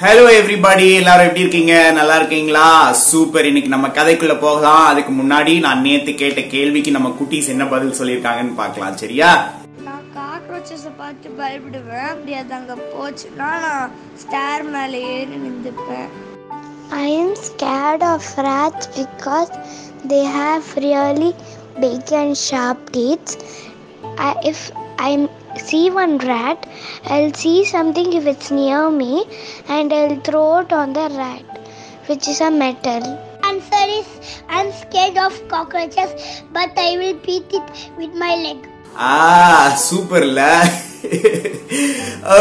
Hello everybody எல்லாரும் எப்படி இருக்கீங்க? நல்லா இருக்கீங்களா? சூப்பர் இன்னைக்கு நம்ம கதைக்குள்ள போகலாம். அதுக்கு முன்னாடி நான் நேத்து கேட்ட கேள்விக்கு நம்ம குட்டீஸ் என்ன பதில் சொல்லியிருக்காங்கன்னு பார்க்கலாம் சரியா? நான் காக்ரோச்சஸை பார்த்து பயப்படுவேன். அப்படி அது அங்கே போச்சுன்னா நான் ஸ்டார் மேலே ஏறி நின்றுப்பேன். I am scared of rats because they have really big and sharp teeth. I, if I see one rat, I'll see something if it's near me and I'll throw it on the rat, which is a metal. Answer is I'm scared of cockroaches, but I will beat it with my leg. Ah, super lad!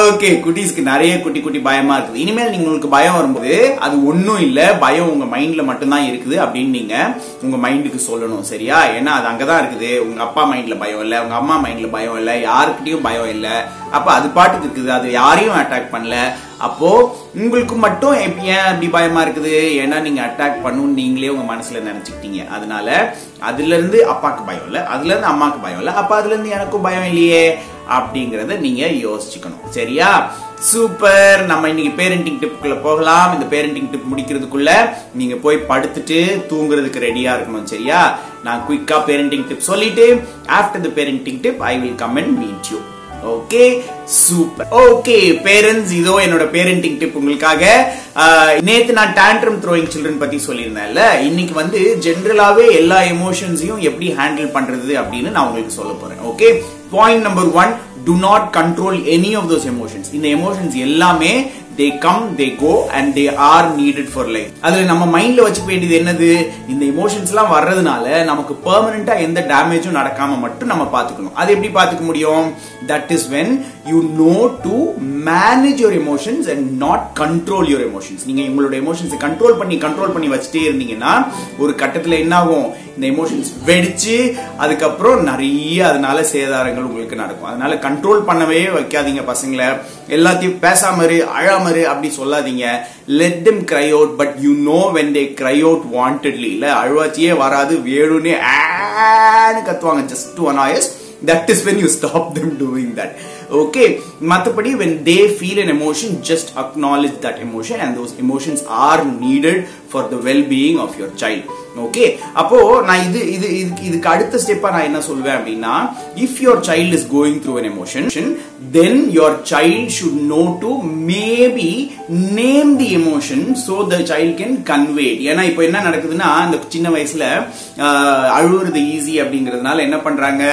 Okay குட்டீஸ்க்கு நிறைய குட்டி குட்டி பயமா இருக்குது. இனிமேல் நீங்க உங்களுக்கு பயம் வரும்போது அது ஒன்றும் இல்லை பயம் உங்க மைண்ட்ல மட்டும்தான் இருக்குது அப்படின்னு நீங்க உங்க மைண்டுக்கு சொல்லணும் சரியா? ஏன்னா அது அங்கதான் இருக்குது. உங்க அப்பா மைண்ட்ல பயம் இல்லை உங்க அம்மா மைண்ட்ல பயம் இல்லை யாருக்கிட்டையும் பயம் இல்லை. அப்ப அது பாட்டுக்கு இருக்குது. அது யாரையும் அட்டாக் பண்ணல. அப்போ உங்களுக்கு மட்டும் ஏன் அப்படி பயமா இருக்குது? ஏன்னா நீங்க அட்டாக் பண்ணணும்னு நீங்களே உங்க மனசுல நினைச்சுக்கிட்டீங்க. அதனால அதுல இருந்து அப்பாக்கு பயம் இல்ல அதுல இருந்து அம்மாக்கு பயம் இல்ல அப்ப அதுல இருந்து எனக்கும் பயம் இல்லையே அப்படிங்கறத நீங்க யோசிச்சுக்கணும். சரியா? சூப்பர். நம்ம இன்னைக்கு பேரண்டிங் டிப்புக்குள்ள போகலாம். இந்த பேரண்டிங் டிப் முடிக்கிறதுக்குள்ள நீங்க போய் படுத்துட்டு தூங்குறதுக்கு ரெடியா இருக்கணும் சரியா? நான் குயிக்கா பேரண்டிங் டிப் சொல்லிட்டு after the parenting tip I will come and meet you okay super okay parents இதோ என்னோட பேரண்டிங் டிப் உங்களுக்காக. நேத்து நான் டேண்ட்ரம் த்ரோயிங் சில்ட்ரன் பத்தி சொல்லியிருந்தேன்ல இன்னைக்கு வந்து ஜென்ரலாவே எல்லா எமோஷன்ஸையும் எப்படி ஹேண்டில் பண்றது அப்படின்னு நான் உங்களுக்கு சொல்ல போறேன். Okay point number one do not control any of those emotions இந்த எமோஷன்ஸ் எல்லாமே they come they go and they are needed for life அதுல நம்ம மைண்ட்ல வச்சுக்க வேண்டியது என்னது? இந்த எமோஷன்ஸ் எல்லாம் வர்றதுனால நமக்கு பெர்மனண்டா எந்த டேமேஜும் நடக்காம மட்டும் நம்ம பாத்துக்கணும் அது எப்படி பாத்துக்க முடியும்? That is when you know to manage your emotions and not control your emotions நீங்க உங்களோட எமோஷன்ஸை கண்ட்ரோல் பண்ணி கண்ட்ரோல் பண்ணி வச்சுட்டே இருந்தீங்கன்னா ஒரு கட்டத்துல என்ன ஆகும் இந்த எமோஷன்ஸ் வெடிச்சு அதுக்கப்புறம் நிறைய அதனால சேதாரங்கள் உங்களுக்கு நடக்கும் அதனால கண்ட்ரோல் பண்ணவே வைக்காதீங்க பசங்களை எல்லாத்தையும் பேசாமரு அழாமரு அப்படி சொல்லாதீங்க let them cry out but you know when they cry out wantedly இல்ல அழுவாச்சியே வராது வேணும்னு ஆன்னு கத்துவாங்க just one hours that is when you stop them doing that okay மற்றபடி when they feel an emotion just acknowledge that emotion and those emotions are needed for the well-being of your child okay அப்போ நான் இது இது இதுக்கு அடுத்த ஸ்டெப்பா நான் என்ன சொல்வேன் அப்படின்னா if your child is going through an emotion then your child should know to maybe name the emotion so the child can convey ஏன்னா இப்போ என்ன நடக்குதுன்னா அந்த சின்ன வயசுல அழுவுறது ஈஸி அப்படிங்கறதுனால என்ன பண்றாங்க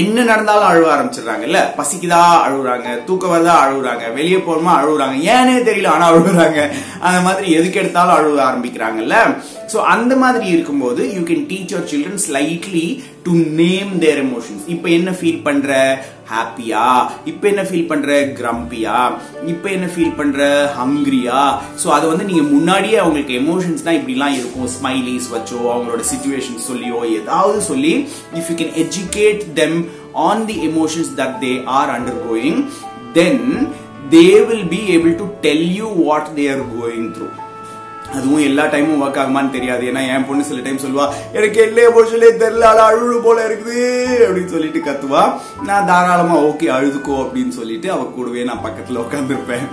என்ன நடந்தாலும் அழுவ ஆரம்பிச்சிடுறாங்கல்ல பசிக்குதா அழுகுறாங்க தூக்கம் வருதா அழுகுறாங்க வெளியே போகணுமா அழுகுறாங்க ஏனே தெரியல ஆனா அழுகுறாங்க அந்த மாதிரி எதுக்கு எடுத்தாலும் அழுக ஆரம்பிக்கிறாங்கல்ல. ஸோ அந்த மாதிரி இருக்கும்போது you can teach your children slightly to name their emotions இப்போ என்ன ஃபீல் பண்ற? ஹாப்பியா இப்போ என்ன ஃபீல் பண்ற? கிரம்பியா இப்போ என்ன ஃபீல் பண்ற? ஹங்கிரியா ஸோ அது வந்து நீங்க முன்னாடியே அவங்களுக்கு எமோஷன்ஸ் தான் இப்படிலாம் இருக்கும். ஸ்மைலிஸ் வச்சோ அவங்களோட சுச்சுவேஷன் சொல்லியோ ஏதாவது சொல்லி if you can educate them on the emotions that they are undergoing then they will be able to tell you what they are going through அதுவும் எல்லா டைமும் ஒர்க் ஆகுமான்னு தெரியாது. ஏன்னா என் பொண்ணு சில டைம் சொல்லுவா எனக்கு எல்லா எமோஷனே தெரியல ஆனா அழுழு போல இருக்குது அப்படின்னு சொல்லிட்டு கத்துவா. நான் தாராளமா ஓகே அழுதுக்கோ அப்படின்னு சொல்லிட்டு அவ கூடவே நான் பக்கத்துல உட்காந்துருப்பேன்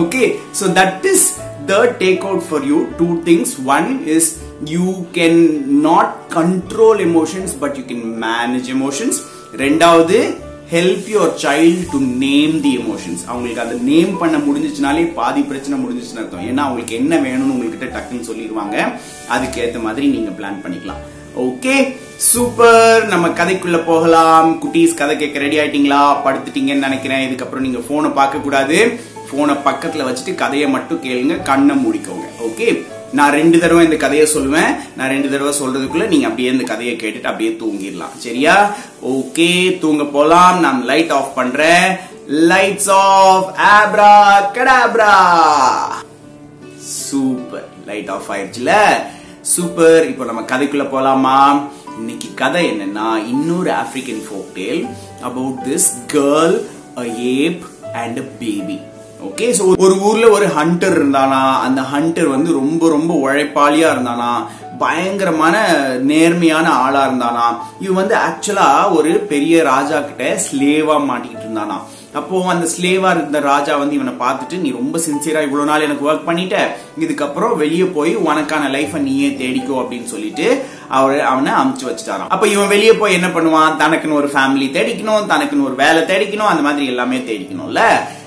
okay so that is the take out for you two things one is you can not control emotions but you can manage emotions ரெண்டாவது help your child to name the emotions அவங்களுக்கு அதை நேம் பண்ண முடிஞ்சிச்சுனாலே பாதி பிரச்சனை முடிஞ்சிச்சுன்னு அர்த்தம். ஏன்னா அவங்களுக்கு என்ன வேணும்னு உங்ககிட்ட டக்குன்னு சொல்லிடுவாங்க. அதுக்கு ஏத்த மாதிரி நீங்க பிளான் பண்ணிக்கலாம். ஓகே சூப்பர் நம்ம கதைக்குள்ள போகலாம். குட்டீஸ் கதை கேட்க ரெடி ஆயிட்டீங்களா? படுத்துட்டீங்கன்னு நினைக்கிறேன். இதுக்கப்புறம் நீங்க போனை பார்க்க கூடாது போனை பக்கத்துல வச்சுட்டு கதையை மட்டும் கேளுங்க. கண்ணை மூடிக்கோங்க. ஓகே நான் ரெண்டு தடவை இந்த கதையை சொல்லுவேன். நான் ரெண்டு தடவை சொல்றதுக்குள்ள நீங்க அப்படியே இந்த கதையை கேட்டுட்டு அப்படியே தூங்கிடலாம். சரியா? ஓகே தூங்க போலாம். நான் லைட் ஆஃப் பண்றேன். Lights off abracadabra super light off ஆயிடுச்சுல? சூப்பர் இப்போ நம்ம கதைக்குள்ள போலாமா? இன்னைக்கு கதை என்னன்னா இன்னொரு African folk tale about this girl a ape and a baby okay so ஒரு ஊர்ல ஒரு ஹண்டர் இருந்தானா அந்த ஹண்டர் வந்து ரொம்ப ரொம்ப உழைப்பாளியா இருந்தானா பயங்கரமான நேர்மையான ஆளா இருந்தானா இவன் வந்து ஆக்சுவலா ஒரு பெரிய ராஜா கிட்ட ஸ்லேவா மாட்டிக்கிட்டு இருந்தானா. அப்போ அந்த ஸ்லேவா இருந்த ராஜா வந்து இவனை பார்த்துட்டு நீ ரொம்ப சின்சியரா இவ்வளவு நாள் எனக்கு ஒர்க் பண்ணிட்ட இதுக்கப்புறம் வெளியே போய் உனக்கான லைஃபை நீயே தேடிக்கோ அப்படின்னு சொல்லிட்டு அவர் அவனை அமுச்சு வச்சுட்டாராம். அப்ப இவன் வெளியே போய் என்ன பண்ணுவான்? தனக்குன்னு ஒரு ஃபேமிலி தேடிக்கணும் தனக்குன்னு ஒரு வேலை தேடிக்கணும் அந்த மாதிரி எல்லாமே தேடிக்கணும்ல.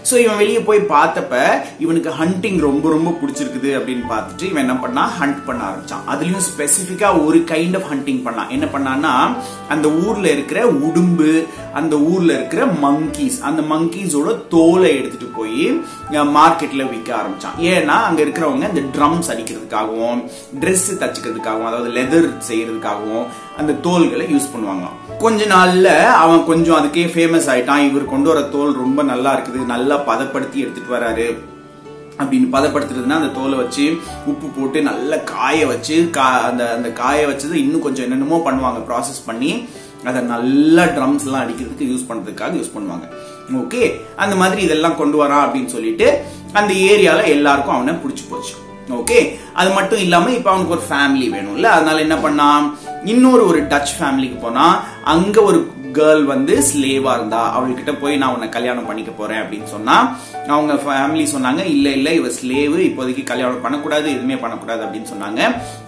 ஸோ இவன் வெளியே போய் பார்த்தப்ப இவனுக்கு ஹண்டிங் ரொம்ப ரொம்ப பிடிச்சிருக்குது அப்படின்னு பார்த்துட்டு இவன் என்ன பண்ணா ஹண்ட் பண்ண ஆரம்பிச்சான். அதுலயும் ஸ்பெசிஃபிக்கா ஒரு கைண்ட் ஆஃப் ஹண்டிங் பண்ணான். என்ன பண்ணான்னா அந்த ஊர்ல இருக்கிற உடும்பு அந்த ஊர்ல இருக்கிற மங்கீஸ் அந்த மங்கீஸோட தோலை எடுத்துட்டு போய் மார்க்கெட்ல விற்க ஆரம்பிச்சான். ஏன்னா அங்க இருக்கிறவங்க இந்த ட்ரம்ஸ் அடிக்கிறதுக்காகவும் ட்ரெஸ் தச்சுக்கிறதுக்காகவும் அதாவது லெதர் செய்யறதுக்காகவும் அந்த தோல்களை யூஸ் பண்ணுவாங்க கொஞ்ச நாள்ல அவன் கொஞ்சம் அதுக்கே ஃபேமஸ் ஆயிட்டான். இவர் கொண்டு வர தோல் ரொம்ப நல்லா இருக்குது. நல்லா பதப்படுத்தி எடுத்துட்டு வராரு. அப்படின்னு பதப்படுத்துறதுன்னா அந்த தோலை வச்சு உப்பு போட்டு நல்லா காய வச்சு கா- அந்த அந்த காய வச்சது இன்னும் கொஞ்சம் என்னென்னமோ பண்ணுவாங்க. ப்ராசஸ் பண்ணி அதை நல்லா ட்ரம்ஸ் எல்லாம் அடிக்கிறதுக்கு யூஸ் பண்றதுக்காக யூஸ் பண்ணுவாங்க. ஓகே அந்த மாதிரி இதெல்லாம் கொண்டு வரான் அப்படின்னு சொல்லிட்டு அந்த ஏரியால எல்லாருக்கும் அவனை பிடிச்சி போச்சு. ஓகே அது மட்டும் இல்லாம இப்ப அவனுக்கு ஒரு ஃபேமிலி வேணும்ல. அதனால என்ன பண்ணான்? இன்னொரு ஒரு டச் ஃபேமிலிக்கு போனா அங்க ஒரு கேர்ள் வந்து ஸ்லேவா இருந்தா அவள்கிட்ட போய் நான் உன்னை கல்யாணம் பண்ணிக்க போறேன் அப்படின்னு சொன்னா அவங்க ஃபேமிலி சொன்னாங்க இல்ல இல்ல இவ ஸ்லேவு இப்போதைக்கு கல்யாணம் பண்ணக்கூடாது எதுவுமே பண்ணக்கூடாது அப்படின்னு சொன்னாங்க.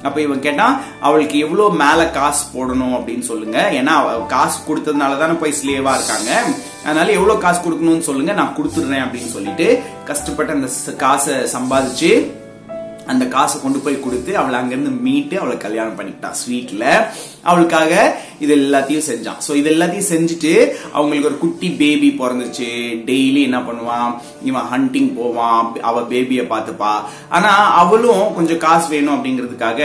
அப்ப இவன் கேட்டா அவளுக்கு எவ்வளவு மேல காசு போடணும்? அப்படின்னு சொல்லுங்க. ஏன்னா காசு கொடுத்ததுனால தானே போய் ஸ்லேவா இருக்காங்க. அதனால எவ்வளவு காசு கொடுக்கணும்னு சொல்லுங்க நான் கொடுத்துடுறேன் அப்படின்னு சொல்லிட்டு கஷ்டப்பட்டு அந்த காசை சம்பாதிச்சு அந்த காசை கொண்டு போய் கொடுத்து அவளை அங்கிருந்து மீட்டு அவளை கல்யாணம் பண்ணிக்கிட்டான் ஸ்வீட்ல அவளுக்காக இது எல்லாத்தையும் செஞ்சான். ஸோ இது எல்லாத்தையும் செஞ்சுட்டு அவங்களுக்கு ஒரு குட்டி பேபி பிறந்துச்சு. டெய்லி என்ன பண்ணுவான்? இவன் ஹண்டிங் போவான். அவ பேபியை பார்த்துப்பா. ஆனா அவளும் கொஞ்சம் காசு வேணும் அப்படிங்கிறதுக்காக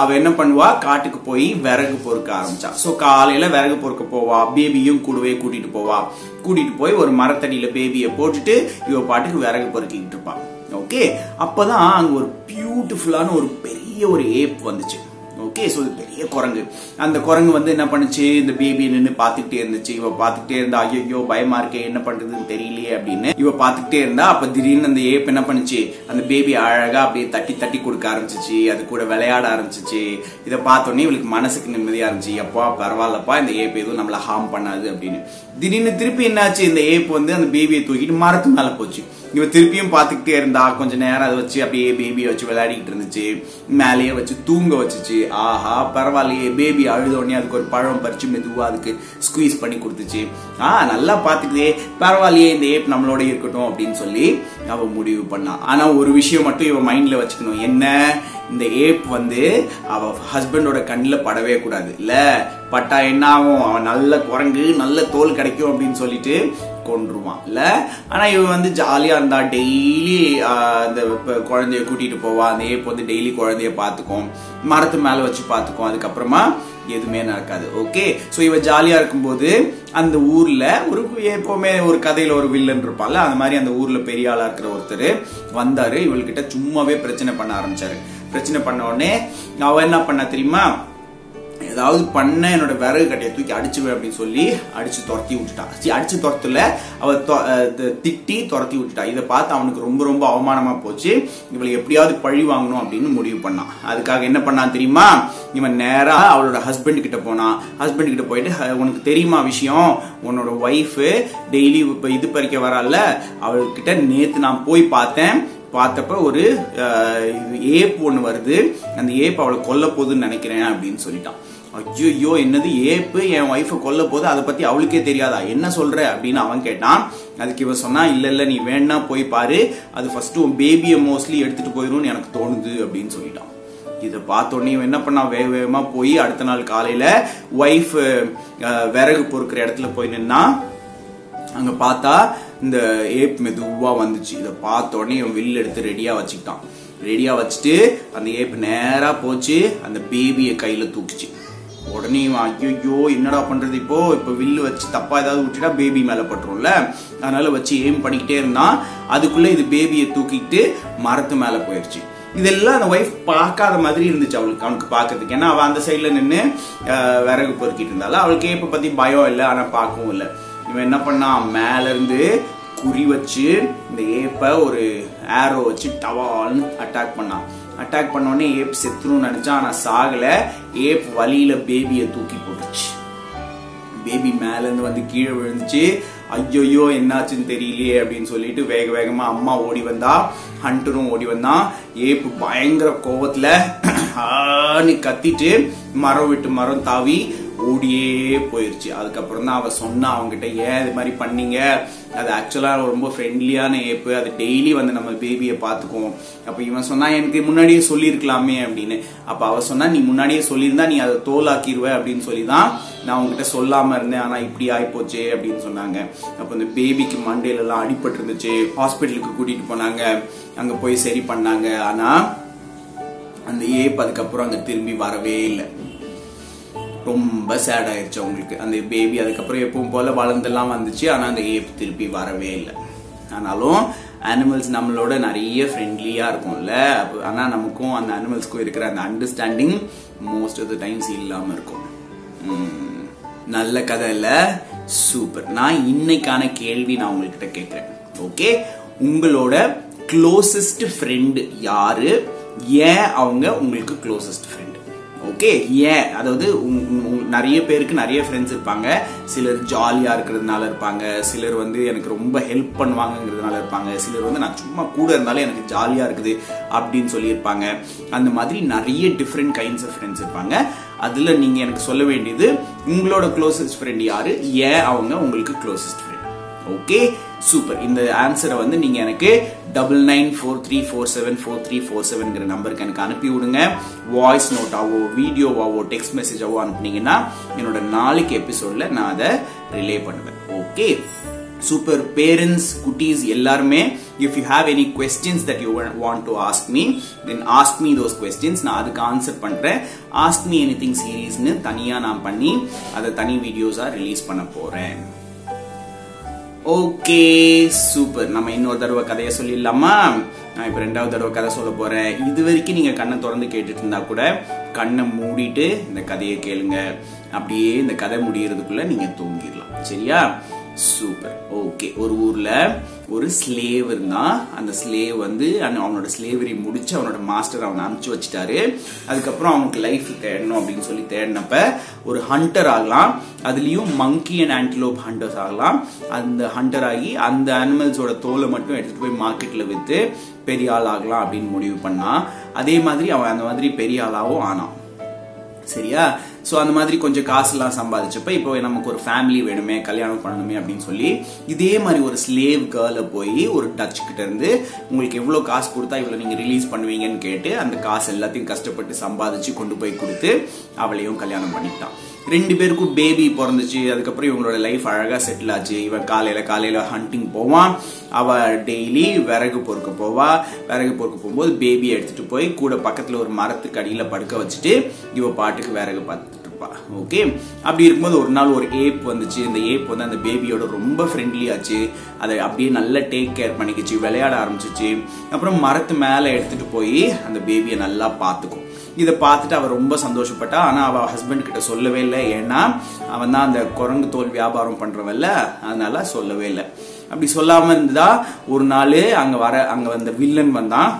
அவள் அவ என்ன பண்ணுவா? காட்டுக்கு போய் விறகு பொறுக்க ஆரம்பிச்சா. ஸோ காலையில விறகு பொறுக்க போவா. பேபியும் கூடவே கூட்டிட்டு போவா. கூட்டிட்டு போய் ஒரு மரத்தடியில பேபியை போட்டுட்டு இவ பாட்டுக்கு விறகு பொறுக்கிட்டு இருப்பான் ஓகே அப்பதான் அங்க ஒரு பியூட்டிஃபுல்லான ஒரு பெரிய ஒரு ஏப் வந்துச்சு. ஓகே ஸோ பெரிய குரங்கு. அந்த குரங்கு வந்து என்ன பண்ணுச்சு? இந்த பேபியை நின்று பார்த்துக்கிட்டே இருந்துச்சு. இவ பார்த்துக்கிட்டே இருந்தா ஐயோ பயமா இருக்கே என்ன பண்றதுன்னு தெரியலையே அப்படின்னு இவ பார்த்துக்கிட்டே இருந்தா அப்ப திடீர்னு அந்த ஏப் என்ன பண்ணுச்சு? அந்த பேபி அழகா அப்படியே தட்டி தட்டி கொடுக்க ஆரம்பிச்சிச்சு. அது கூட விளையாட ஆரம்பிச்சிச்சு. இதை பார்த்தோன்னே இவளுக்கு மனசுக்கு நிம்மதியா இருந்துச்சு. அப்பா பரவாயில்லப்பா இந்த ஏப் எதுவும் நம்மள ஹார்ம் பண்ணாது அப்படின்னு. திடீர்னு திருப்பி என்னாச்சு? இந்த ஏப் வந்து அந்த பேபியை தூக்கிட்டு மரத்து மேல போச்சு. இவ திருப்பியும் பார்த்துக்கிட்டே இருந்தா கொஞ்ச நேரம் அதை வச்சு அப்படியே பேபியை வச்சு விளையாடிக்கிட்டு இருந்துச்சு. மேலேயே வச்சு தூங்க வச்சுச்சு. ஆஹா பரவாயில்லையே பேபி அழுத உடனே அதுக்கு ஒரு பழம் பறிச்சு மெதுவாக அதுக்கு ஸ்குவீஸ் பண்ணி கொடுத்துச்சு. ஆ நல்லா பாத்துக்குதே பரவாயில்லையே இந்த ஏப் நம்மளோட இருக்கட்டும் அப்படின்னு சொல்லி அவ முடிவு பண்ணா. ஆனா ஒரு விஷயம் மட்டும் இவ மைண்ட்ல வச்சுக்கணும். என்ன? இந்த ஏப் வந்து அவ ஹஸ்பண்டோட கண்ணில் படவே கூடாது. இல்ல பட்டா என்ன ஆகும்? அவன் நல்ல குரங்கு நல்ல தோல் கிடைக்கும் அப்படின்னு சொல்லிட்டு கொன்றுவான் இல்ல? ஆனா இவன் வந்து ஜாலியா இருந்தா டெய்லி அந்த குழந்தைய கூட்டிட்டு போவா. அந்த ஏப் வந்து டெய்லி குழந்தைய பாத்துக்கும் மரத்து மேல வச்சு பாத்துக்கும் அதுக்கப்புறமா எதுவுமே நடக்காது. ஓகே ஸோ இவ ஜாலியா இருக்கும்போது அந்த ஊர்ல ஒரு எப்பவுமே ஒரு கதையில ஒரு வில்லன் இருப்பான்ல அந்த மாதிரி அந்த ஊர்ல பெரிய ஆளா இருக்கிற ஒருத்தர் வந்தாரு. இவள்கிட்ட சும்மாவே பிரச்சனை பண்ண ஆரம்பிச்சாரு. பிரச்சனை பண்ண உடனே அவ என்ன பண்ணா தெரியுமா? ஏதாவது பண்ண என்னோட விறகு கட்டையை தூக்கி அடிச்சுவேன் அப்படின்னு சொல்லி அடிச்சு துரத்தி விட்டுட்டா. சரி அடிச்சு துரத்துல அவ திட்டி துரத்தி விட்டுட்டா. இதை பார்த்து அவனுக்கு ரொம்ப ரொம்ப அவமானமா போச்சு. இவளை எப்படியாவது பழி வாங்கணும் அப்படின்னு முடிவு பண்ணான் அதுக்காக என்ன பண்ணான் தெரியுமா? இவன் நேரா அவளோட ஹஸ்பண்ட் கிட்ட போனான் ஹஸ்பண்ட் கிட்ட போயிட்டு உனக்கு தெரியுமா விஷயம்? உன்னோட ஒய்ஃபு டெய்லி இப்போ இது பறிக்க வரால அவள்கிட்ட நேத்து நான் போய் பார்த்தேன். பார்த்தப்ப ஒரு ஏப் ஒன்று வருது. அந்த ஏப் அவளை கொல்ல போகுதுன்னு நினைக்கிறேன் அப்படின்னு சொல்லிட்டான். ஐயோ என்னது ஏப்பு என் ஒய்ஃபை கொல்ல போது அதை பத்தி அவளுக்கே தெரியாதா? என்ன சொல்ற? அப்படின்னு அவன் கேட்டான். அதுக்கு இவன் சொன்னா இல்ல இல்ல நீ வேணா போய் பாரு. அது ஃபர்ஸ்ட் உன் பேபியை மோஸ்ட்லி எடுத்துட்டு போயிரும்னு எனக்கு தோணுது அப்படின்னு சொல்லிட்டான். இதை பார்த்தோன்னே இவன் என்ன பண்ணா வேக வேகமாக போய் அடுத்த நாள் காலையில் ஒய்ஃப் விறகு பொறுக்கிற இடத்துல போய் நின்னா அங்கே பார்த்தா இந்த ஏப் மெதுவாக வந்துச்சு. இதை பார்த்த உடனே இவன் வில் எடுத்து ரெடியாக வச்சுக்கிட்டான். ரெடியாக வச்சுட்டு அந்த ஏப் நேராக போச்சு. அந்த பேபியை கையில் தூக்கிச்சு. உடனே ஐயோ என்னடா பண்றது இப்போ? இப்போ வில்லு வச்சு தப்பா ஏதாவது விட்டுட்டா பேபி மேல பட்டுரும்ல? அதனால வச்சு எய்ம் பண்ணிக்கிட்டே இருந்தான் அதுக்குள்ள இது பேபியை தூக்கிட்டு மரத்து மேல போயிடுச்சு இதெல்லாம் அந்த ஒய்ஃப் பார்க்காத மாதிரி இருந்துச்சு அவளுக்கு அவனுக்கு பார்க்கறதுக்கு. ஏன்னா அவள் அந்த சைடுல நின்று விறகு பொறுக்கிட்டு இருந்தாலும் அவளுக்கு ஏப்ப பத்தி பயம் இல்லை ஆனா பார்க்கவும் இல்லை. இவன் என்ன பண்ணான் மேல இருந்து குறி வச்சு இந்த ஏப்ப ஒரு ஏரோ வச்சு டவால்னு அட்டாக் பண்ணான் அட்டாக் பண்ணோடனே ஏப் செத்துருன்னு நினைச்சான் ஆனா சாகல. ஏப் வலியில பேபியை தூக்கி போட்டுச்சு. பேபி மேலேருந்து வந்து கீழே விழுந்துச்சு. ஐயோயோ என்னாச்சுன்னு தெரியலையே அப்படின்னு சொல்லிட்டு வேக வேகமா அம்மா ஓடி வந்தா ஹண்டரும் ஓடி வந்தான் ஏப்பு பயங்கர கோவத்துல ஆன்னு கத்திட்டு மரம் விட்டு மரம் தாவி ஓடியே போயிருச்சு. அதுக்கப்புறம் தான் அவள் சொன்னா அவங்ககிட்ட ஏன் இது மாதிரி பண்ணீங்க? அது ஆக்சுவலாக ரொம்ப ஃப்ரெண்ட்லியான ஏப்பு. அது டெய்லி வந்து நம்ம பேபியை பார்த்துக்கும் அப்போ இவன் சொன்னா எனக்கு முன்னாடியே சொல்லியிருக்கலாமே அப்படின்னு. அப்போ அவள் சொன்னா நீ முன்னாடியே சொல்லியிருந்தா நீ அதை தோலாக்கிடுவ அப்படின்னு சொல்லி தான் நான் உங்ககிட்ட சொல்லாமல் இருந்தேன். ஆனால் இப்படி ஆகிப்போச்சே அப்படின்னு சொன்னாங்க. அப்போ இந்த பேபிக்கு மண்டேலெல்லாம் அடிபட்டு இருந்துச்சு. ஹாஸ்பிட்டலுக்கு கூட்டிகிட்டு போனாங்க. அங்கே போய் சரி பண்ணாங்க. ஆனால் அந்த ஏப் அதுக்கப்புறம் அங்கே திரும்பி வரவே இல்லை. ரொம்ப சேட் ஆயிடுச்சு அவங்களுக்கு. அந்த பேபி அதுக்கப்புறம் எப்பவும் போல வளர்ந்தெல்லாம் வந்துச்சு. ஆனா அந்த ஏப் திருப்பி வரவே இல்லை. ஆனாலும் அனிமல்ஸ் நம்மளோட நிறைய ஃப்ரெண்ட்லியா இருக்கும்ல. ஆனால் ஆனா நமக்கும் அந்த அனிமல்ஸ்க்கும் இருக்கிற அந்த understanding most of the times இல்லாம இருக்கும். நல்ல கதை சூப்பர் நான் இன்னைக்கான கேள்வி நான் உங்ககிட்ட கேட்கிறேன் ஓகே உங்களோட க்ளோசஸ்ட் ஃப்ரெண்டு யாரு? ஏன் அவங்க உங்களுக்கு க்ளோசஸ்ட் ஃப்ரெண்ட் ஓகே ஏன் அதாவது நிறைய பேருக்கு நிறைய ஃப்ரெண்ட்ஸ் இருப்பாங்க. சிலர் ஜாலியாக இருக்கிறதுனால இருப்பாங்க. சிலர் வந்து எனக்கு ரொம்ப ஹெல்ப் பண்ணுவாங்கங்கிறதுனால இருப்பாங்க. சிலர் வந்து நான் சும்மா கூட இருந்தாலும் எனக்கு ஜாலியாக இருக்குது அப்படின்னு சொல்லியிருப்பாங்க. அந்த மாதிரி நிறைய டிஃப்ரெண்ட் கைண்ட்ஸ் ஆஃப் ஃப்ரெண்ட்ஸ் இருப்பாங்க. அதில் நீங்கள் எனக்கு சொல்ல வேண்டியது உங்களோட க்ளோசஸ்ட் ஃப்ரெண்ட் யார்? ஏன் அவங்க உங்களுக்கு க்ளோசஸ்ட் ஃப்ரெண்ட் ஓகே சூப்பர் இந்த ஆன்சரை வந்து நீங்கள் எனக்கு double nine four three four seven four three four செவன்கிற நம்பருக்கு எனக்கு அனுப்பி விடுங்க. வாய்ஸ் நோட்டாவோ வீடியோவாவோ டெக்ஸ்ட் மெசேஜாவோ அனுப்புனீங்கன்னா என்னோட நாளைக்கு எபிசோடில் நான் அதை ரிலே பண்ணுவேன். ஓகே சூப்பர் பேரண்ட்ஸ் குட்டீஸ் எல்லாருமே if you have any questions that you want to ask me then ask me those questions நான் அதுக்கு ஆன்சர் பண்ணுறேன் ஆஸ்க் மீ எனி திங் சீரீஸ்னு தனியாக நான் பண்ணி அதை தனி வீடியோஸாக ரிலீஸ் பண்ண போகிறேன் ஓகே சூப்பர் நம்ம இன்னொரு தடவை கதையை சொல்லிடலாமா? நான் இப்போ ரெண்டாவது தடவை கதை சொல்ல போறேன். இது வரைக்கும் நீங்க கண்ணை திறந்து கேட்டுட்டு இருந்தா கூட கண்ணை மூடிட்டு இந்த கதையை கேளுங்க. அப்படியே இந்த கதை முடியறதுக்குள்ள நீங்க தூங்கிடலாம். சரியா? சூப்பர் ஓகே ஒரு ஊர்ல ஒரு ஸ்லேவ் இருந்தான் அந்த ஸ்லேவ் வந்து அவனோட ஸ்லேவரி முடிச்சு அவனோட மாஸ்டர் அவனை அனுப்பிச்சு வச்சுட்டாரு. அதுக்கப்புறம் அவனுக்கு லைஃப் தேடணும் அப்படின்னு சொல்லி தேடினப்ப ஒரு ஹண்டர் ஆகலாம். அதுலயும் மங்கி அண்ட் ஆன்டிலோப் ஹண்டர்ஸ் ஆகலாம். அந்த ஹண்டர் ஆகி அந்த அனிமல்ஸோட தோலை மட்டும் எடுத்துட்டு போய் மார்க்கெட்ல வித்து பெரிய ஆள் ஆகலாம் அப்படின்னு முடிவு பண்ணான் அதே மாதிரி அவன் அந்த மாதிரி பெரிய ஆளாவும் ஆனான். சரியா? ஸோ அந்த மாதிரி கொஞ்சம் காசுலாம் சம்பாதிச்சப்ப இப்போ நமக்கு ஒரு ஃபேமிலி வேணுமே கல்யாணம் பண்ணணுமே அப்படின்னு சொல்லி இதே மாதிரி ஒரு ஸ்லேவ் கேர்ளை போய் ஒரு டச் கிட்ட இருந்து உங்களுக்கு எவ்வளோ காசு கொடுத்தா இவ்வளோ நீங்கள் ரிலீஸ் பண்ணுவீங்கன்னு கேட்டு அந்த காசு எல்லாத்தையும் கஷ்டப்பட்டு சம்பாதிச்சு கொண்டு போய் கொடுத்து அவளையும் கல்யாணம் பண்ணிட்டான். ரெண்டு பேருக்கும் பேபி பிறந்துச்சு. அதுக்கப்புறம் இவங்களோட லைஃப் அழகாக செட்டில் ஆச்சு. இவன் காலையில் காலையில் ஹண்டிங் போவான் அவள் டெய்லி விறகு பொறுக்க போவா. விறகு பொறுக்க போகும்போது பேபியை எடுத்துகிட்டு போய் கூட பக்கத்தில் ஒரு மரத்துக்கு அடியில் படுக்க வச்சுட்டு இவ பாட்டுக்கு விறகு பார்த்துட்டு இருப்பா. ஓகே அப்படி இருக்கும்போது ஒரு நாள் ஒரு ஏப் வந்துச்சு. இந்த ஏப் வந்து அந்த பேபியோட ரொம்ப ஃப்ரெண்ட்லி ஆச்சு. அதை அப்படியே நல்லா டேக் கேர் பண்ணிக்கிச்சு. விளையாட ஆரம்பிச்சிச்சு. அப்புறம் மரத்து மேலே எடுத்துகிட்டு போய் அந்த பேபியை நல்லா பார்த்துக்கும். இதை பார்த்துட்டு அவள் ரொம்ப சந்தோஷப்பட்டா. ஆனால் அவள் ஹஸ்பண்ட் கிட்ட சொல்லவே இல்லை. ஏன்னா அவன் தான் அந்த குரங்கு தோல் வியாபாரம் பண்ணுறவல்ல அதனால சொல்லவே இல்லை. அப்படி சொல்லாமல் இருந்தா ஒரு நாள் அங்கே வர அங்கே வந்த வில்லன் வந்தான்.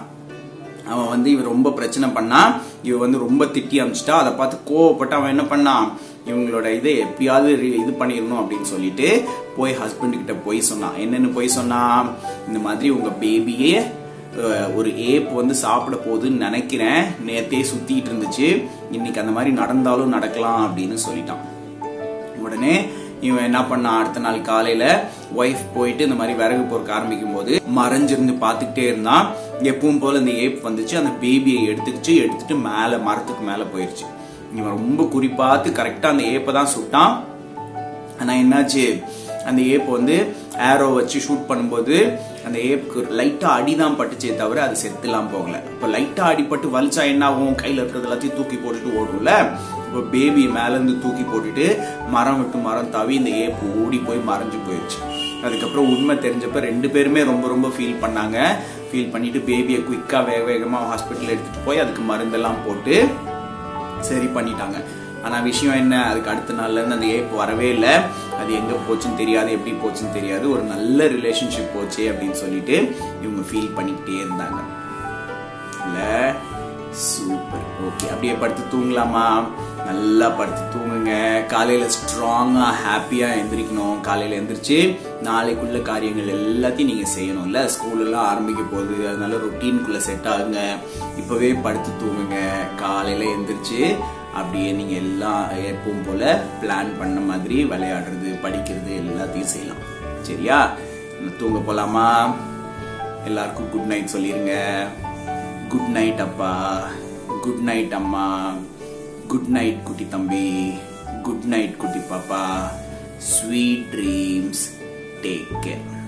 அவன் வந்து இவன் ரொம்ப பிரச்சனை பண்ணான் இவ வந்து ரொம்ப திட்டி அமிச்சிட்டா. அதை பார்த்து கோவப்பட்டு அவன் என்ன பண்ணான் இவங்களோட இதை எப்பயாவது இது பண்ணிடணும் அப்படின்னு சொல்லிட்டு போய் ஹஸ்பண்ட் கிட்ட போய் சொன்னான். என்னன்னு போய் சொன்னான்? இந்த மாதிரி உங்க பேபியே ஒரு ஏப் வந்து சாப்பிட போகுதுன்னு நினைக்கிறேன். நேத்தே சுத்திட்டு இருந்துச்சு. இன்னைக்கு அந்த மாதிரி நடந்தாலும் நடக்கலாம் அப்படின்னு சொல்லிட்டான். உடனே இவன் என்ன பண்ணான் அடுத்த நாள் காலையில ஒய்ஃப் போயிட்டு இந்த மாதிரி விறகு பொறுக்க ஆரம்பிக்கும் போது மறைஞ்சிருந்து பார்த்துக்கிட்டே இருந்தான். எப்பவும் போல இந்த ஏப் வந்துச்சு. அந்த பேபியை எடுத்துக்கிச்சு. எடுத்துட்டு மேல மரத்துக்கு மேல போயிருச்சு. இவன் ரொம்ப குறிப்பாத்து கரெக்டா அந்த ஏப்பை தான் சுட்டான். ஆனா என்னாச்சு? அந்த ஏப் வந்து ஏரோ வச்சு ஷூட் பண்ணும்போது அந்த ஏப்புக்கு லைட்டா அடிதான் பட்டுச்சே தவிர அது செத்துலாம் போகல. இப்போ லைட்டாக அடிப்பட்டு வலிச்சா என்ன ஆகும் கையில் இருக்கிறது எல்லாத்தையும் தூக்கி போட்டுட்டு ஓடும்ல? இப்போ பேபி மேலேருந்து தூக்கி போட்டுட்டு மரம் விட்டு மரம் தாவி இந்த ஏப்பு ஓடி போய் மறைஞ்சு போயிடுச்சு அதுக்கப்புறம் உண்மை தெரிஞ்சப்ப ரெண்டு பேருமே ரொம்ப ரொம்ப ஃபீல் பண்ணாங்க. ஃபீல் பண்ணிட்டு பேபியை குயிக்காக வேக வேகமாக ஹாஸ்பிட்டல் எடுத்துகிட்டு போய் அதுக்கு மருந்தெல்லாம் போட்டு சரி பண்ணிட்டாங்க. ஆனா விஷயம் என்ன? அதுக்கு அடுத்த நாள்ல இருந்து அந்த ஏப் வரவே இல்லை. அது எங்க போச்சுன்னு தெரியாது எப்படி போச்சுன்னு தெரியாது. ஒரு நல்ல ரிலேஷன்ஷிப் போச்சே அப்படின்னு சொல்லிட்டு இவங்க ஃபீல் பண்ணிக்கிட்டே இருந்தாங்க. இல்ல சூப்பர் ஓகே அப்படியே படுத்து தூங்கலாமா? நல்லா படுத்து தூங்குங்க. காலையில ஸ்ட்ராங்கா ஹாப்பியா எந்திரிக்கணும். காலையில எந்திரிச்சு நாளைக்குள்ள காரியங்கள் எல்லாத்தையும் நீங்க செய்யணும்ல ஸ்கூல் எல்லாம் ஆரம்பிக்க போகுது. அதனால ரொட்டீனுக்குள்ள செட் ஆகுங்க. இப்பவே படுத்து தூங்குங்க. காலையில எந்திரிச்சு அப்படியே நீங்கள் எல்லாம் எப்பவும் போல் பிளான் பண்ண மாதிரி விளையாடுறது படிக்கிறது எல்லாத்தையும் செய்யலாம். சரியா? தூங்க போகலாமா எல்லாருக்கும் குட் நைட் சொல்லிடுங்க குட் நைட் அப்பா. குட் நைட் அம்மா. குட் நைட் குட்டி தம்பி. குட் நைட் குட்டி பாப்பா. Sweet dreams take care